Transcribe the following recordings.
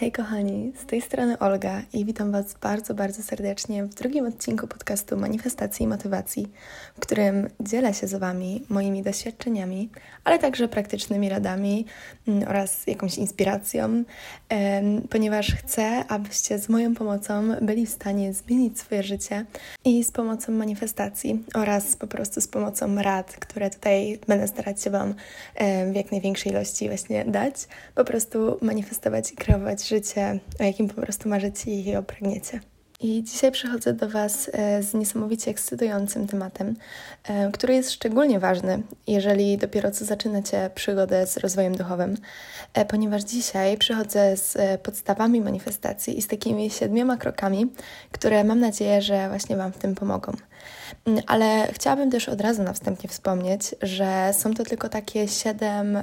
Hej kochani, z tej strony Olga i witam Was bardzo, bardzo serdecznie w drugim odcinku podcastu Manifestacji i Motywacji, w którym dzielę się z Wami moimi doświadczeniami, ale także praktycznymi radami mm, oraz jakąś inspiracją, ponieważ chcę, abyście z moją pomocą byli w stanie zmienić swoje życie i z pomocą manifestacji oraz po prostu z pomocą rad, które tutaj będę starać się Wam w jak największej ilości właśnie dać, po prostu manifestować i kreować życie, o jakim po prostu marzycie i je pragniecie. I dzisiaj przychodzę do Was e, z niesamowicie ekscytującym tematem, e, który jest szczególnie ważny, jeżeli dopiero co zaczynacie przygodę z rozwojem duchowym, e, ponieważ dzisiaj przychodzę z podstawami manifestacji i z takimi siedmioma krokami, które mam nadzieję, że właśnie Wam w tym pomogą. Ale chciałabym też od razu na wstępie wspomnieć, że są to tylko takie siedem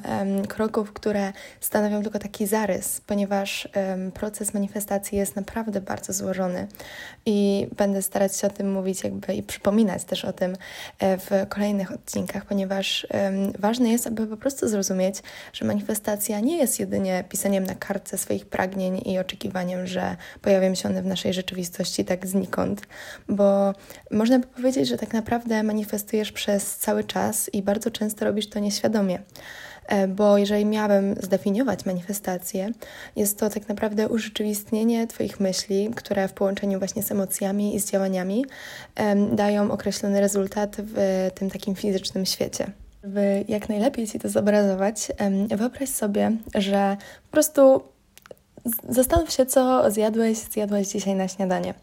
kroków, które stanowią tylko taki zarys, ponieważ proces manifestacji jest naprawdę bardzo złożony i będę starać się o tym mówić jakby i przypominać też o tym e, w kolejnych odcinkach, ponieważ ważne jest, aby po prostu zrozumieć, że manifestacja nie jest jedynie pisaniem na kartce swoich pragnień i oczekiwaniem, że pojawią się one w naszej rzeczywistości tak znikąd, bo można by powiedzieć, że tak naprawdę manifestujesz przez cały czas i bardzo często robisz to nieświadomie. E, bo jeżeli miałabym zdefiniować manifestację, jest to tak naprawdę urzeczywistnienie Twoich myśli, które w połączeniu właśnie z emocjami i z działaniami dają określony rezultat w tym takim fizycznym świecie. By jak najlepiej Ci to zobrazować, wyobraź sobie, że po prostu zastanów się, co zjadłeś, zjadłaś dzisiaj na śniadanie.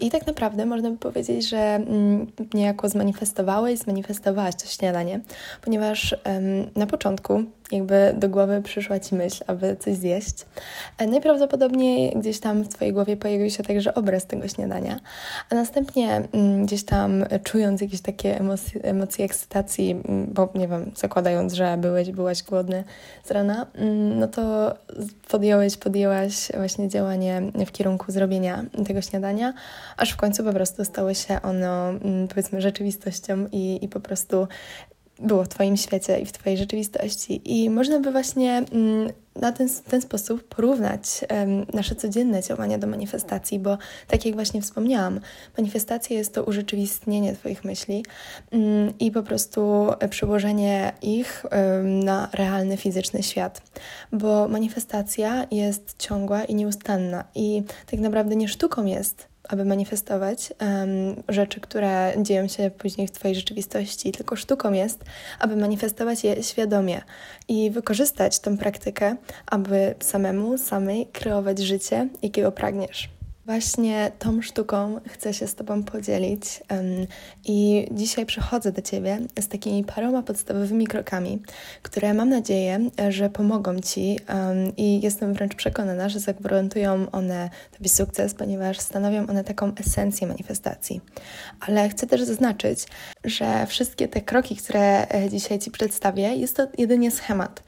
I tak naprawdę można by powiedzieć, że um, niejako zmanifestowałeś, zmanifestowałaś to śniadanie, ponieważ na początku jakby do głowy przyszła Ci myśl, aby coś zjeść. E, najprawdopodobniej gdzieś tam w Twojej głowie pojawił się także obraz tego śniadania, a następnie mm, gdzieś tam czując jakieś takie emocje, emocje ekscytacji, mm, bo nie wiem, zakładając, że byłeś, byłaś głodny z rana, mm, no to podjąłeś, podjęłaś właśnie działanie w kierunku zrobienia tego śniadania, aż w końcu po prostu stało się ono powiedzmy rzeczywistością i, i po prostu było w Twoim świecie i w Twojej rzeczywistości. I można by właśnie mm, na ten, ten sposób porównać nasze codzienne działania do manifestacji, bo tak jak właśnie wspomniałam, manifestacja jest to urzeczywistnienie Twoich myśli um, i po prostu przełożenie ich na realny fizyczny świat, bo manifestacja jest ciągła i nieustanna i tak naprawdę nie sztuką jest aby manifestować um, rzeczy, które dzieją się później w Twojej rzeczywistości, tylko sztuką jest, aby manifestować je świadomie i wykorzystać tę praktykę, aby samemu, samej kreować życie, jakiego pragniesz. Właśnie tą sztuką chcę się z Tobą podzielić i dzisiaj przychodzę do Ciebie z takimi paroma podstawowymi krokami, które mam nadzieję, że pomogą Ci i jestem wręcz przekonana, że zagwarantują one Tobie sukces, ponieważ stanowią one taką esencję manifestacji. Ale chcę też zaznaczyć, że wszystkie te kroki, które e, dzisiaj Ci przedstawię, jest to jedynie schemat.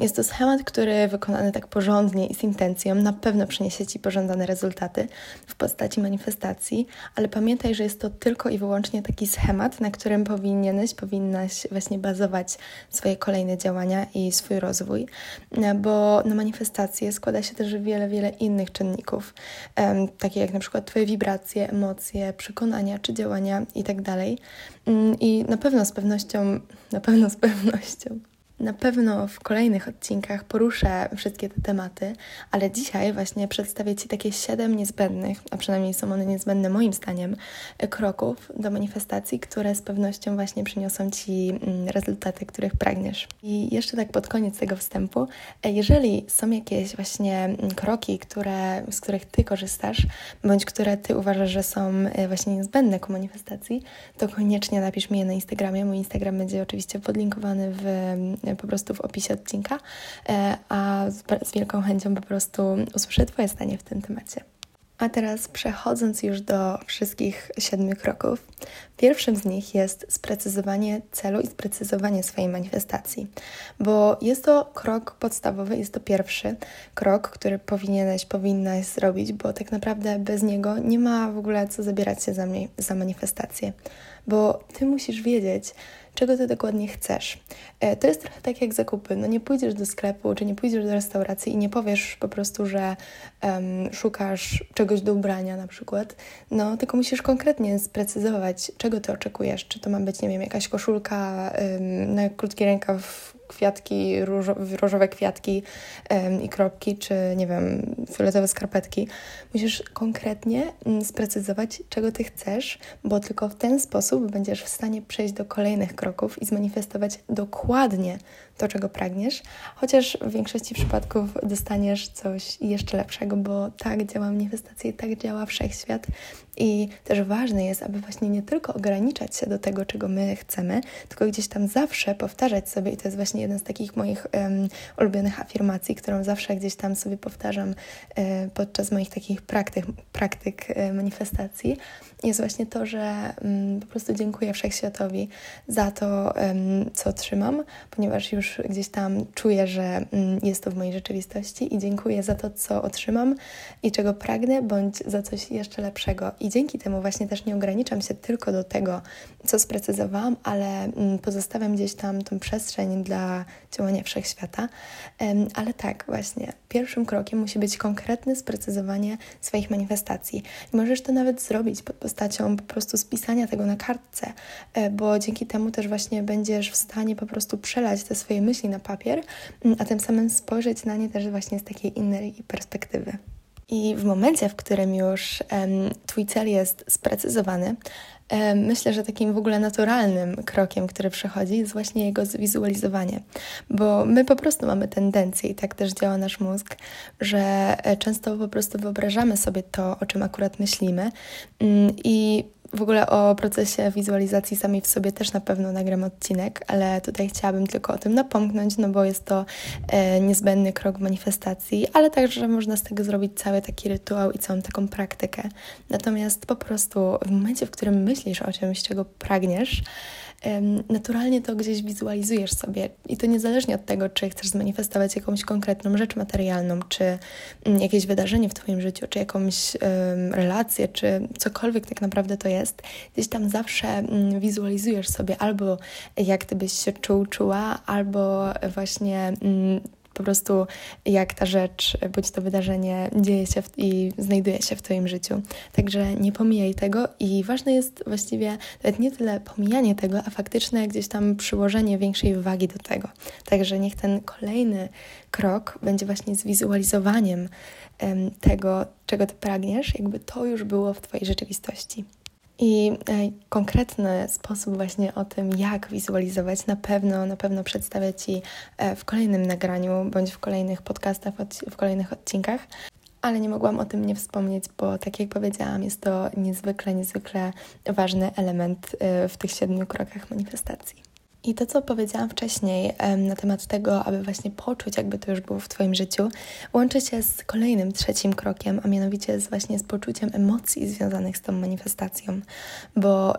Jest to schemat, który wykonany tak porządnie i z intencją na pewno przyniesie Ci pożądane rezultaty w postaci manifestacji, ale pamiętaj, że jest to tylko i wyłącznie taki schemat, na którym powinieneś, powinnaś właśnie bazować swoje kolejne działania i swój rozwój, bo na manifestację składa się też wiele, wiele innych czynników, takie jak na przykład Twoje wibracje, emocje, przekonania czy działania itd. Tak mm, I na pewno z pewnością, na pewno z pewnością na pewno w kolejnych odcinkach poruszę wszystkie te tematy, ale dzisiaj właśnie przedstawię Ci takie siedem niezbędnych, a przynajmniej są one niezbędne moim zdaniem, kroków do manifestacji, które z pewnością właśnie przyniosą Ci mm, rezultaty, których pragniesz. I jeszcze tak pod koniec tego wstępu, e, jeżeli są jakieś właśnie mm, kroki, które, z których Ty korzystasz, bądź które Ty uważasz, że są e, właśnie niezbędne ku manifestacji, to koniecznie napisz mi je na Instagramie. Mój Instagram będzie oczywiście podlinkowany w po prostu w opisie odcinka, e, a z wielką chęcią po prostu usłyszę Twoje zdanie w tym temacie. A teraz przechodząc już do wszystkich siedmiu kroków, pierwszym z nich jest sprecyzowanie celu i sprecyzowanie swojej manifestacji, bo jest to krok podstawowy, jest to pierwszy krok, który powinieneś, powinnaś zrobić, bo tak naprawdę bez niego nie ma w ogóle co zabierać się za, mnie, za manifestację, bo ty musisz wiedzieć, czego ty dokładnie chcesz. E, to jest trochę tak jak zakupy. No nie pójdziesz do sklepu, czy nie pójdziesz do restauracji i nie powiesz po prostu, że um, szukasz czegoś do ubrania na przykład, no tylko musisz konkretnie sprecyzować, czego ty oczekujesz. Czy to ma być, nie wiem, jakaś koszulka um, na krótki rękaw kwiatki, różowe, różowe kwiatki um, i kropki, czy nie wiem, fioletowe skarpetki. Musisz konkretnie um, sprecyzować, czego ty chcesz, bo tylko w ten sposób będziesz w stanie przejść do kolejnych kroków i zmanifestować dokładnie to, czego pragniesz, chociaż w większości przypadków dostaniesz coś jeszcze lepszego, bo tak działa manifestacja i tak działa wszechświat. I też ważne jest, aby właśnie nie tylko ograniczać się do tego, czego my chcemy, tylko gdzieś tam zawsze powtarzać sobie, i to jest właśnie jeden z takich moich um, ulubionych afirmacji, którą zawsze gdzieś tam sobie powtarzam um, podczas moich takich praktyk, praktyk um, manifestacji, jest właśnie to, że um, po prostu dziękuję wszechświatowi za to, co trzymam, ponieważ już już gdzieś tam czuję, że mm, jest to w mojej rzeczywistości i dziękuję za to, co otrzymam i czego pragnę, bądź za coś jeszcze lepszego. I dzięki temu właśnie też nie ograniczam się tylko do tego, co sprecyzowałam, ale mm, pozostawiam gdzieś tam tą przestrzeń dla działania wszechświata. Ale tak, właśnie, pierwszym krokiem musi być konkretne sprecyzowanie swoich manifestacji. I możesz to nawet zrobić pod postacią po prostu spisania tego na kartce, e, bo dzięki temu też właśnie będziesz w stanie po prostu przelać te swoje myśli na papier, mm, a tym samym spojrzeć na nie też właśnie z takiej innej perspektywy. I w momencie, w którym już um, Twój cel jest sprecyzowany, um, myślę, że takim w ogóle naturalnym krokiem, który przychodzi, jest właśnie jego zwizualizowanie. Bo my po prostu mamy tendencję, i tak też działa nasz mózg, że e, często po prostu wyobrażamy sobie to, o czym akurat myślimy um, i w ogóle o procesie wizualizacji samej w sobie też na pewno nagram odcinek, ale tutaj chciałabym tylko o tym napomknąć, no bo jest to e, niezbędny krok w manifestacji, ale także można z tego zrobić cały taki rytuał i całą taką praktykę. Natomiast po prostu w momencie, w którym myślisz o czymś, czego pragniesz, naturalnie to gdzieś wizualizujesz sobie i to niezależnie od tego, czy chcesz zmanifestować jakąś konkretną rzecz materialną, czy mm, jakieś wydarzenie w Twoim życiu, czy jakąś relację, czy cokolwiek tak naprawdę to jest, gdzieś tam zawsze mm, wizualizujesz sobie albo jak Ty byś się czuł, czuła, albo właśnie mm, po prostu jak ta rzecz, bądź to wydarzenie dzieje się w, i znajduje się w Twoim życiu. Także nie pomijaj tego i ważne jest właściwie nawet nie tyle pomijanie tego, a faktyczne gdzieś tam przyłożenie większej wagi do tego. Także niech ten kolejny krok będzie właśnie zwizualizowaniem um, tego, czego Ty pragniesz, jakby to już było w Twojej rzeczywistości. I e, konkretny sposób właśnie o tym, jak wizualizować, na pewno, na pewno przedstawię Ci e, w kolejnym nagraniu bądź w kolejnych podcastach, w kolejnych odcinkach. Ale nie mogłam o tym nie wspomnieć, bo tak jak powiedziałam, jest to niezwykle, niezwykle ważny element e, w tych siedmiu krokach manifestacji. I to, co powiedziałam wcześniej na temat tego, aby właśnie poczuć, jakby to już było w Twoim życiu, łączy się z kolejnym, trzecim krokiem, a mianowicie z właśnie z poczuciem emocji związanych z tą manifestacją, bo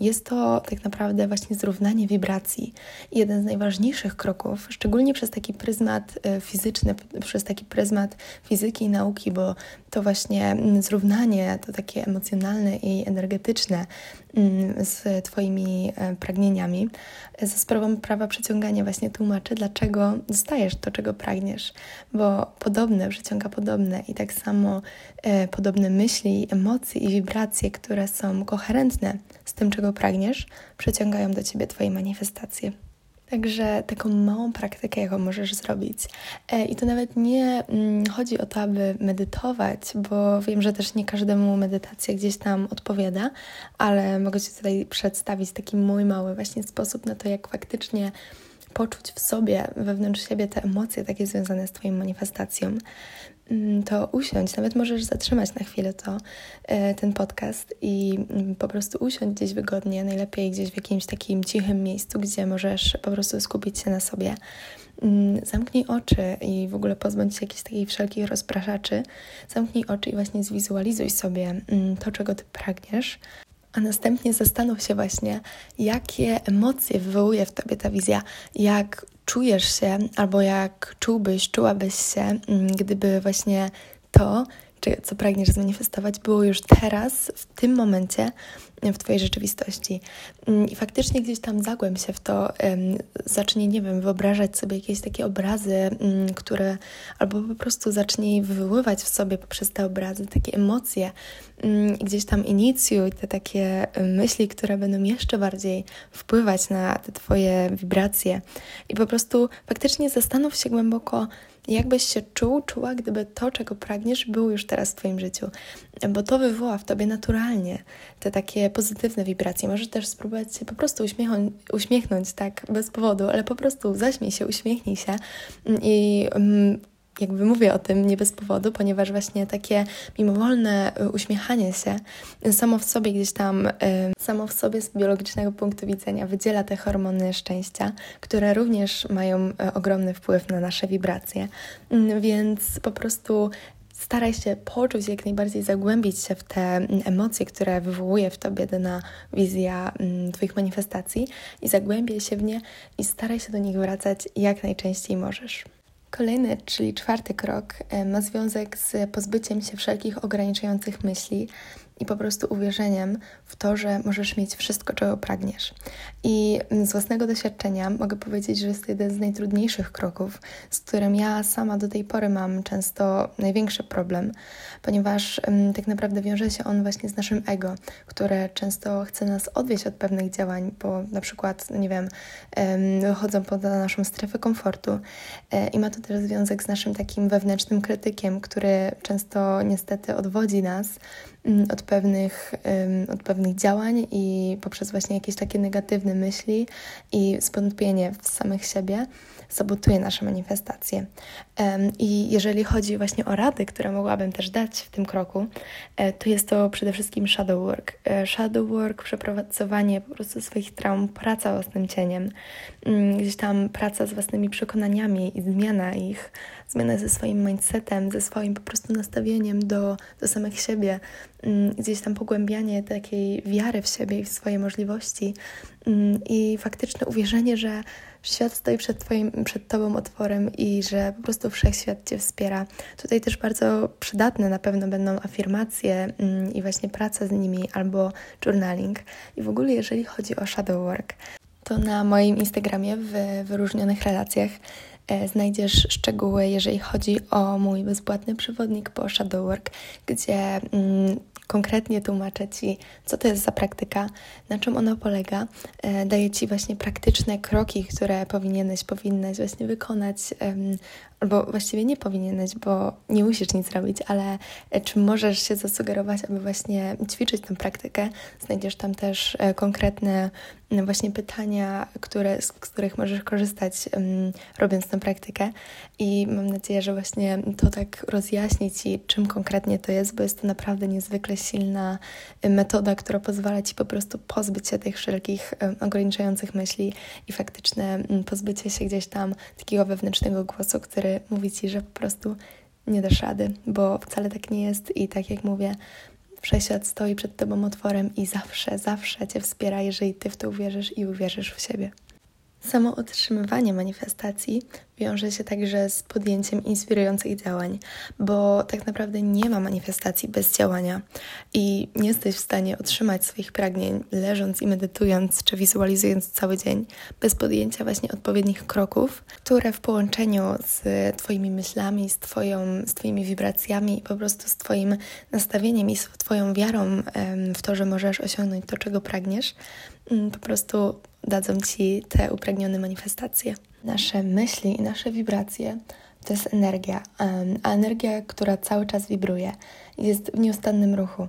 jest to tak naprawdę właśnie zrównanie wibracji. Jeden z najważniejszych kroków, szczególnie przez taki pryzmat e, fizyczny, przez taki pryzmat fizyki i nauki, bo to właśnie zrównanie, to takie emocjonalne i energetyczne mm, z Twoimi e, pragnieniami, za sprawą prawa przyciągania właśnie tłumaczy, dlaczego dostajesz to, czego pragniesz, bo podobne przyciąga podobne i tak samo e, podobne myśli, emocje i wibracje, które są koherentne z tym, czego pragniesz, przyciągają do Ciebie Twoje manifestacje. Także taką małą praktykę, jaką możesz zrobić. E, I to nawet nie mm, chodzi o to, aby medytować, bo wiem, że też nie każdemu medytacja gdzieś tam odpowiada, ale mogę Ci tutaj przedstawić taki mój mały właśnie sposób na to, jak faktycznie poczuć w sobie, wewnątrz siebie te emocje takie związane z Twoją manifestacją. Mm, to usiądź, nawet możesz zatrzymać na chwilę to, e, ten podcast i mm, po prostu usiądź gdzieś wygodnie, najlepiej gdzieś w jakimś takim cichym miejscu, gdzie możesz po prostu skupić się na sobie. Mm, zamknij oczy i w ogóle pozbądź się jakichś takich wszelkich rozpraszaczy. Zamknij oczy i właśnie zwizualizuj sobie to, czego ty pragniesz, a następnie zastanów się właśnie, jakie emocje wywołuje w tobie ta wizja, jak czujesz się, albo jak czułbyś, czułabyś się, mm, gdyby właśnie to, co pragniesz zmanifestować, było już teraz, w tym momencie, w Twojej rzeczywistości. Mm, I faktycznie gdzieś tam zagłęb się w to, zacznij, nie wiem, wyobrażać sobie jakieś takie obrazy, mm, które, albo po prostu zacznij wywoływać w sobie poprzez te obrazy takie emocje, mm, gdzieś tam inicjuj te takie myśli, które będą jeszcze bardziej wpływać na te Twoje wibracje. I po prostu faktycznie zastanów się głęboko, jakbyś się czuł, czuła, gdyby to, czego pragniesz, było już teraz w Twoim życiu. Bo to wywoła w Tobie naturalnie te takie pozytywne wibracje. Możesz też spróbować się po prostu uśmiechnąć, uśmiechnąć tak bez powodu, ale po prostu zaśmiej się, uśmiechnij się i um, jakby mówię o tym nie bez powodu, ponieważ właśnie takie mimowolne y, uśmiechanie się samo w sobie gdzieś tam, y, samo w sobie z biologicznego punktu widzenia wydziela te hormony szczęścia, które również mają y, ogromny wpływ na nasze wibracje. Mm, więc po prostu staraj się poczuć, jak najbardziej zagłębić się w te mm, emocje, które wywołuje w tobie dana wizja mm, Twoich manifestacji i zagłębiaj się w nie i staraj się do nich wracać jak najczęściej możesz. Kolejny, czyli czwarty krok, e, ma związek z pozbyciem się wszelkich ograniczających myśli, i po prostu uwierzeniem w to, że możesz mieć wszystko, czego pragniesz. I z własnego doświadczenia mogę powiedzieć, że jest to jeden z najtrudniejszych kroków, z którym ja sama do tej pory mam często największy problem, ponieważ tak naprawdę wiąże się on właśnie z naszym ego, które często chce nas odwieść od pewnych działań, bo na przykład, nie wiem, wychodzą poza naszą strefę komfortu e, i ma to też związek z naszym takim wewnętrznym krytykiem, który często niestety odwodzi nas od pewnych, od pewnych działań i poprzez właśnie jakieś takie negatywne myśli i zwątpienie w samych siebie sabotuje nasze manifestacje. I jeżeli chodzi właśnie o rady, które mogłabym też dać w tym kroku, e, to jest to przede wszystkim shadow work. E, shadow work, przepracowanie po prostu swoich traum, praca własnym cieniem, mm, gdzieś tam praca z własnymi przekonaniami i zmiana ich, zmiana ze swoim mindsetem, ze swoim po prostu nastawieniem do, do samych siebie, mm, gdzieś tam pogłębianie takiej wiary w siebie i w swoje możliwości mm, i faktyczne uwierzenie, że świat stoi przed, twoim, przed Tobą otworem i że po prostu wszechświat Cię wspiera. Tutaj też bardzo przydatne na pewno będą afirmacje mm, i właśnie praca z nimi albo journaling. I w ogóle jeżeli chodzi o shadow work, to na moim Instagramie w wyróżnionych relacjach e, znajdziesz szczegóły, jeżeli chodzi o mój bezpłatny przewodnik po shadow work, gdzie mm, konkretnie tłumaczę Ci, co to jest za praktyka, na czym ona polega. E, daję Ci właśnie praktyczne kroki, które powinieneś, powinnaś właśnie wykonać, albo właściwie nie powinieneś, bo nie musisz nic robić, ale e, czy możesz się zasugerować, aby właśnie ćwiczyć tę praktykę. Znajdziesz tam też e, konkretne właśnie pytania, które, z których możesz korzystać, robiąc tę praktykę. I mam nadzieję, że właśnie to tak rozjaśni Ci, czym konkretnie to jest, bo jest to naprawdę niezwykle silna e, metoda, która pozwala Ci po prostu pozbyć się tych wszelkich um, ograniczających myśli i faktyczne um, pozbycie się gdzieś tam takiego wewnętrznego głosu, który mówi ci, że po prostu nie dasz rady, bo wcale tak nie jest i tak jak mówię, wszechświat stoi przed tobą otworem i zawsze, zawsze cię wspiera, jeżeli ty w to uwierzysz i uwierzysz w siebie. Samo otrzymywanie manifestacji wiąże się także z podjęciem inspirujących działań, bo tak naprawdę nie ma manifestacji bez działania i nie jesteś w stanie otrzymać swoich pragnień leżąc i medytując czy wizualizując cały dzień bez podjęcia właśnie odpowiednich kroków, które w połączeniu z Twoimi myślami, z, twoją, z Twoimi wibracjami i po prostu z Twoim nastawieniem i z Twoją wiarą w to, że możesz osiągnąć to, czego pragniesz, mm, po prostu dadzą Ci te upragnione manifestacje. Nasze myśli i nasze wibracje to jest energia, a energia, która cały czas wibruje, jest w nieustannym ruchu.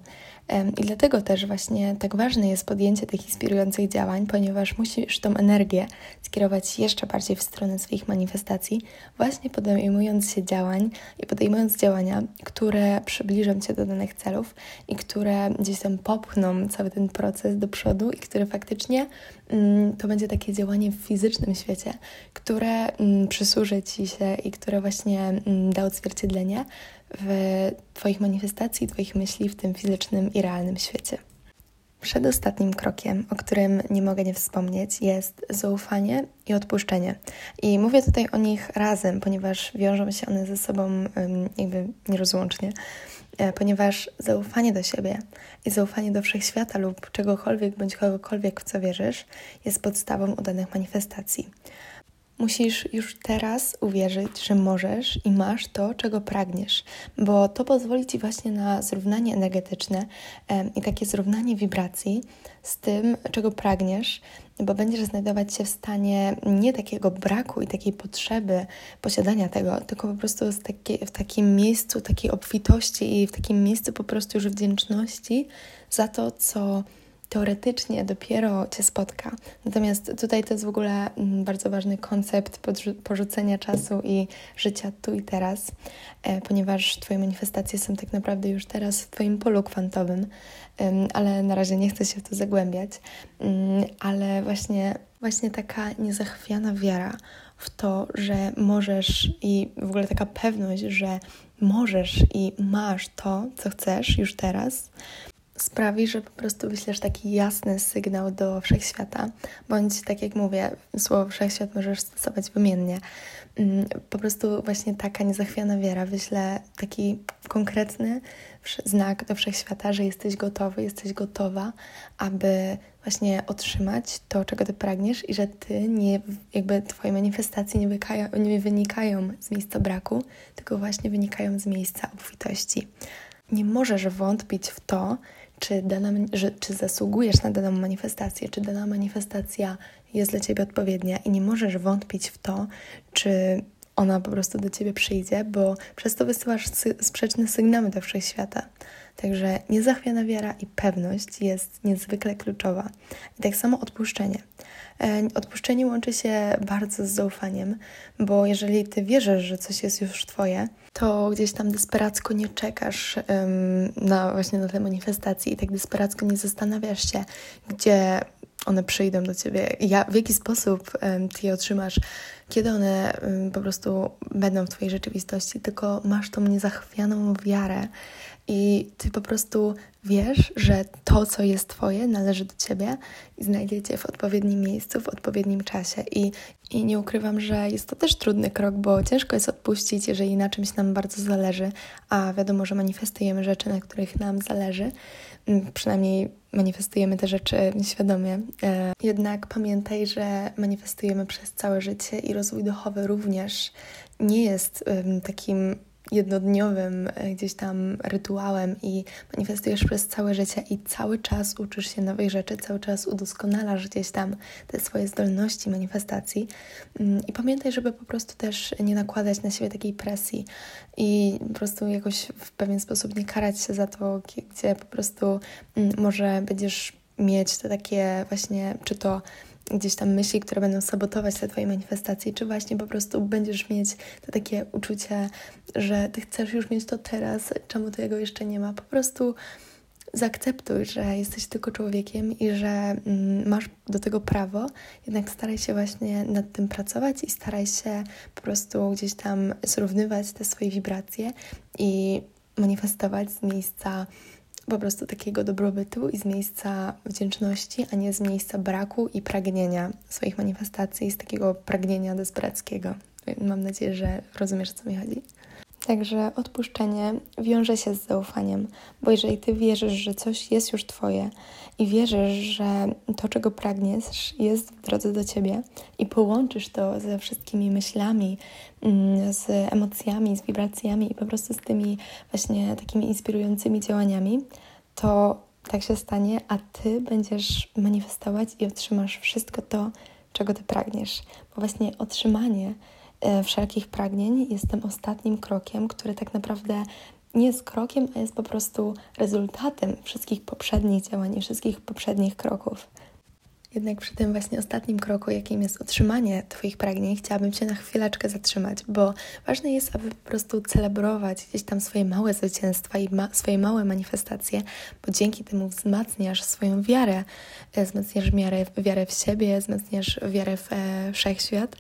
I dlatego też właśnie tak ważne jest podjęcie tych inspirujących działań, ponieważ musisz tą energię skierować jeszcze bardziej w stronę swoich manifestacji, właśnie podejmując się działań i podejmując działania, które przybliżą Cię do danych celów i które gdzieś tam popchną cały ten proces do przodu i które faktycznie mm, to będzie takie działanie w fizycznym świecie, które mm, przysłuży Ci się i które właśnie mm, da odzwierciedlenie w Twoich manifestacji, Twoich myśli w tym fizycznym i realnym świecie. Przedostatnim krokiem, o którym nie mogę nie wspomnieć, jest zaufanie i odpuszczenie. I mówię tutaj o nich razem, ponieważ wiążą się one ze sobą jakby nierozłącznie, e, ponieważ zaufanie do siebie i zaufanie do wszechświata lub czegokolwiek bądź kogokolwiek, w co wierzysz, jest podstawą udanych manifestacji. Musisz już teraz uwierzyć, że możesz i masz to, czego pragniesz, bo to pozwoli ci właśnie na zrównanie energetyczne i takie zrównanie wibracji z tym, czego pragniesz, bo będziesz znajdować się w stanie nie takiego braku i takiej potrzeby posiadania tego, tylko po prostu w takim miejscu takiej obfitości i w takim miejscu po prostu już wdzięczności za to, co teoretycznie dopiero Cię spotka. Natomiast tutaj to jest w ogóle mm, bardzo ważny koncept porzucenia czasu i życia tu i teraz, e, ponieważ Twoje manifestacje są tak naprawdę już teraz w Twoim polu kwantowym, ale na razie nie chcę się w to zagłębiać. Mm, ale właśnie, właśnie taka niezachwiana wiara w to, że możesz i w ogóle taka pewność, że możesz i masz to, co chcesz już teraz, sprawi, że po prostu wyślesz taki jasny sygnał do wszechświata, bądź tak jak mówię, słowo wszechświat możesz stosować wymiennie. Mm, po prostu właśnie taka niezachwiana wiara wyśle taki konkretny znak do wszechświata, że jesteś gotowy, jesteś gotowa, aby właśnie otrzymać to, czego ty pragniesz i że ty nie, jakby twoje manifestacje nie, wykają, nie wynikają z miejsca braku, tylko właśnie wynikają z miejsca obfitości. Nie możesz wątpić w to, czy, dana, że, czy zasługujesz na daną manifestację, czy dana manifestacja jest dla ciebie odpowiednia i nie możesz wątpić w to, czy ona po prostu do ciebie przyjdzie, bo przez to wysyłasz sy sprzeczne sygnały do wszechświata. Także niezachwiana wiara i pewność jest niezwykle kluczowa. I tak samo odpuszczenie. E, odpuszczenie łączy się bardzo z zaufaniem, bo jeżeli ty wierzysz, że coś jest już twoje, to gdzieś tam desperacko nie czekasz um, na właśnie na te manifestacje i tak desperacko nie zastanawiasz się, gdzie one przyjdą do ciebie, ja, w jaki sposób um, ty je otrzymasz, kiedy one um, po prostu będą w twojej rzeczywistości, tylko masz tą niezachwianą wiarę i ty po prostu wiesz, że to, co jest Twoje, należy do Ciebie i znajdziecie w odpowiednim miejscu, w odpowiednim czasie. I, I nie ukrywam, że jest to też trudny krok, bo ciężko jest odpuścić, jeżeli na czymś nam bardzo zależy, a wiadomo, że manifestujemy rzeczy, na których nam zależy. Mm, przynajmniej manifestujemy te rzeczy świadomie. E, jednak pamiętaj, że manifestujemy przez całe życie i rozwój duchowy również nie jest takim jednodniowym e, gdzieś tam rytuałem i manifestujesz przez całe życie i cały czas uczysz się nowych rzeczy, cały czas udoskonalasz gdzieś tam te swoje zdolności manifestacji. Mm, I pamiętaj, żeby po prostu też nie nakładać na siebie takiej presji i po prostu jakoś w pewien sposób nie karać się za to, gdzie po prostu mm, może będziesz mieć te takie właśnie, czy to gdzieś tam myśli, które będą sabotować te Twoje manifestacje, czy właśnie po prostu będziesz mieć to takie uczucie, że Ty chcesz już mieć to teraz, czemu tego jeszcze nie ma. Po prostu zaakceptuj, że jesteś tylko człowiekiem i że mm, masz do tego prawo, jednak staraj się właśnie nad tym pracować i staraj się po prostu gdzieś tam zrównywać te swoje wibracje i manifestować z miejsca po prostu takiego dobrobytu i z miejsca wdzięczności, a nie z miejsca braku i pragnienia swoich manifestacji, z takiego pragnienia desperackiego. Mam nadzieję, że rozumiesz, o co mi chodzi. Także odpuszczenie wiąże się z zaufaniem, bo jeżeli ty wierzysz, że coś jest już twoje i wierzysz, że to, czego pragniesz, jest w drodze do ciebie i połączysz to ze wszystkimi myślami, mm, z emocjami, z wibracjami i po prostu z tymi właśnie takimi inspirującymi działaniami, to tak się stanie, a ty będziesz manifestować i otrzymasz wszystko to, czego ty pragniesz. Bo właśnie otrzymanie wszelkich pragnień jest tym ostatnim krokiem, który tak naprawdę nie jest krokiem, a jest po prostu rezultatem wszystkich poprzednich działań i wszystkich poprzednich kroków. Jednak przy tym właśnie ostatnim kroku, jakim jest otrzymanie Twoich pragnień, chciałabym się na chwileczkę zatrzymać, bo ważne jest, aby po prostu celebrować gdzieś tam swoje małe zwycięstwa i ma swoje małe manifestacje, bo dzięki temu wzmacniasz swoją wiarę, e, wzmacniasz wiarę, wiarę w siebie, wzmacniasz wiarę w e, wszechświat,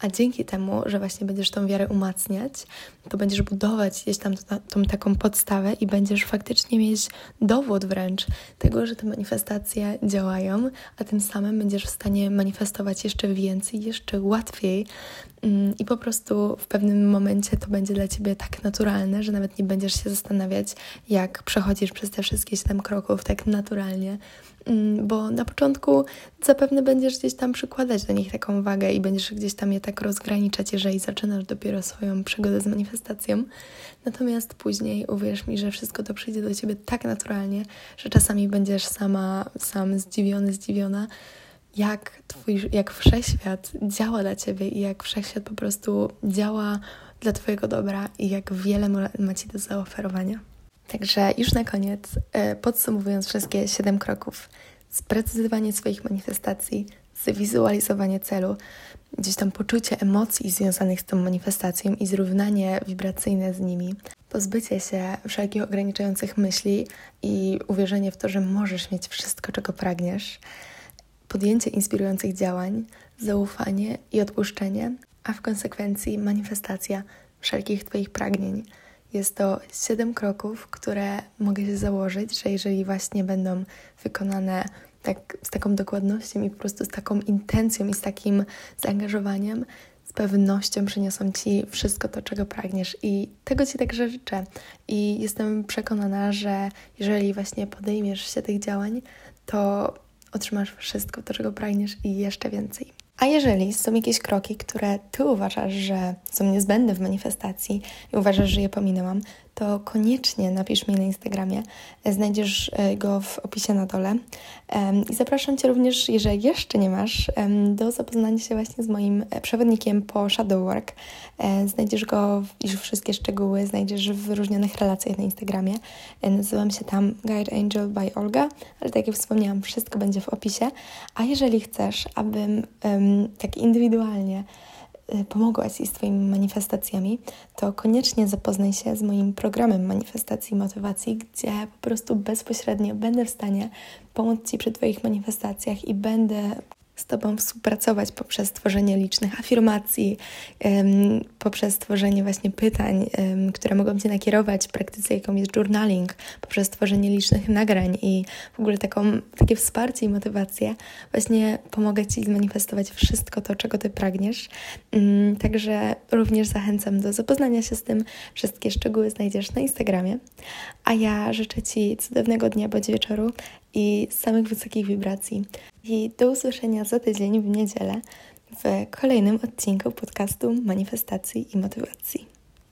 a dzięki temu, że właśnie będziesz tą wiarę umacniać, to będziesz budować gdzieś tam tą, tą taką podstawę i będziesz faktycznie mieć dowód wręcz tego, że te manifestacje działają, a tym samym będziesz w stanie manifestować jeszcze więcej, jeszcze łatwiej i po prostu w pewnym momencie to będzie dla Ciebie tak naturalne, że nawet nie będziesz się zastanawiać, jak przechodzisz przez te wszystkie 7 kroków tak naturalnie, mm, bo na początku zapewne będziesz gdzieś tam przykładać do nich taką wagę i będziesz gdzieś tam je tak rozgraniczać, jeżeli zaczynasz dopiero swoją przygodę z manifestacją. Natomiast później uwierz mi, że wszystko to przyjdzie do ciebie tak naturalnie, że czasami będziesz sama, sam zdziwiony, zdziwiona, jak twój, jak wszechświat działa dla ciebie i jak wszechświat po prostu działa dla twojego dobra i jak wiele ma ci do zaoferowania. Także już na koniec, e, podsumowując wszystkie siedem kroków, sprecyzowanie swoich manifestacji, zwizualizowanie celu, gdzieś tam poczucie emocji związanych z tą manifestacją i zrównanie wibracyjne z nimi, pozbycie się wszelkich ograniczających myśli i uwierzenie w to, że możesz mieć wszystko, czego pragniesz, podjęcie inspirujących działań, zaufanie i odpuszczenie, a w konsekwencji manifestacja wszelkich Twoich pragnień. Jest to siedem kroków, które mogę się założyć, że jeżeli właśnie będą wykonane tak, z taką dokładnością i po prostu z taką intencją i z takim zaangażowaniem, z pewnością przyniosą Ci wszystko to, czego pragniesz. I tego Ci także życzę. I jestem przekonana, że jeżeli właśnie podejmiesz się tych działań, to otrzymasz wszystko to, czego pragniesz i jeszcze więcej. A jeżeli są jakieś kroki, które Ty uważasz, że są niezbędne w manifestacji i uważasz, że je pominęłam, to koniecznie napisz mi na Instagramie. Znajdziesz e, go w opisie na dole. I zapraszam Cię również, jeżeli jeszcze nie masz, do zapoznania się właśnie z moim e, przewodnikiem po Shadow Work. E, znajdziesz go, już wszystkie szczegóły znajdziesz w wyróżnionych relacjach na Instagramie. Nazywam się tam Guide Angel by Olga, ale tak jak wspomniałam, wszystko będzie w opisie. A jeżeli chcesz, abym tak indywidualnie pomogła Ci z Twoimi manifestacjami, to koniecznie zapoznaj się z moim programem manifestacji i motywacji, gdzie po prostu bezpośrednio będę w stanie pomóc Ci przy Twoich manifestacjach i będę z Tobą współpracować poprzez tworzenie licznych afirmacji, poprzez tworzenie właśnie pytań, które mogą Cię nakierować w praktyce, jaką jest journaling, poprzez tworzenie licznych nagrań i w ogóle taką, takie wsparcie i motywację. Właśnie pomogę Ci zmanifestować wszystko to, czego Ty pragniesz. Także również zachęcam do zapoznania się z tym. Wszystkie szczegóły znajdziesz na Instagramie. A ja życzę Ci cudownego dnia bądź wieczoru i samych wysokich wibracji. I do usłyszenia za tydzień w niedzielę w kolejnym odcinku podcastu Manifestacji i Motywacji.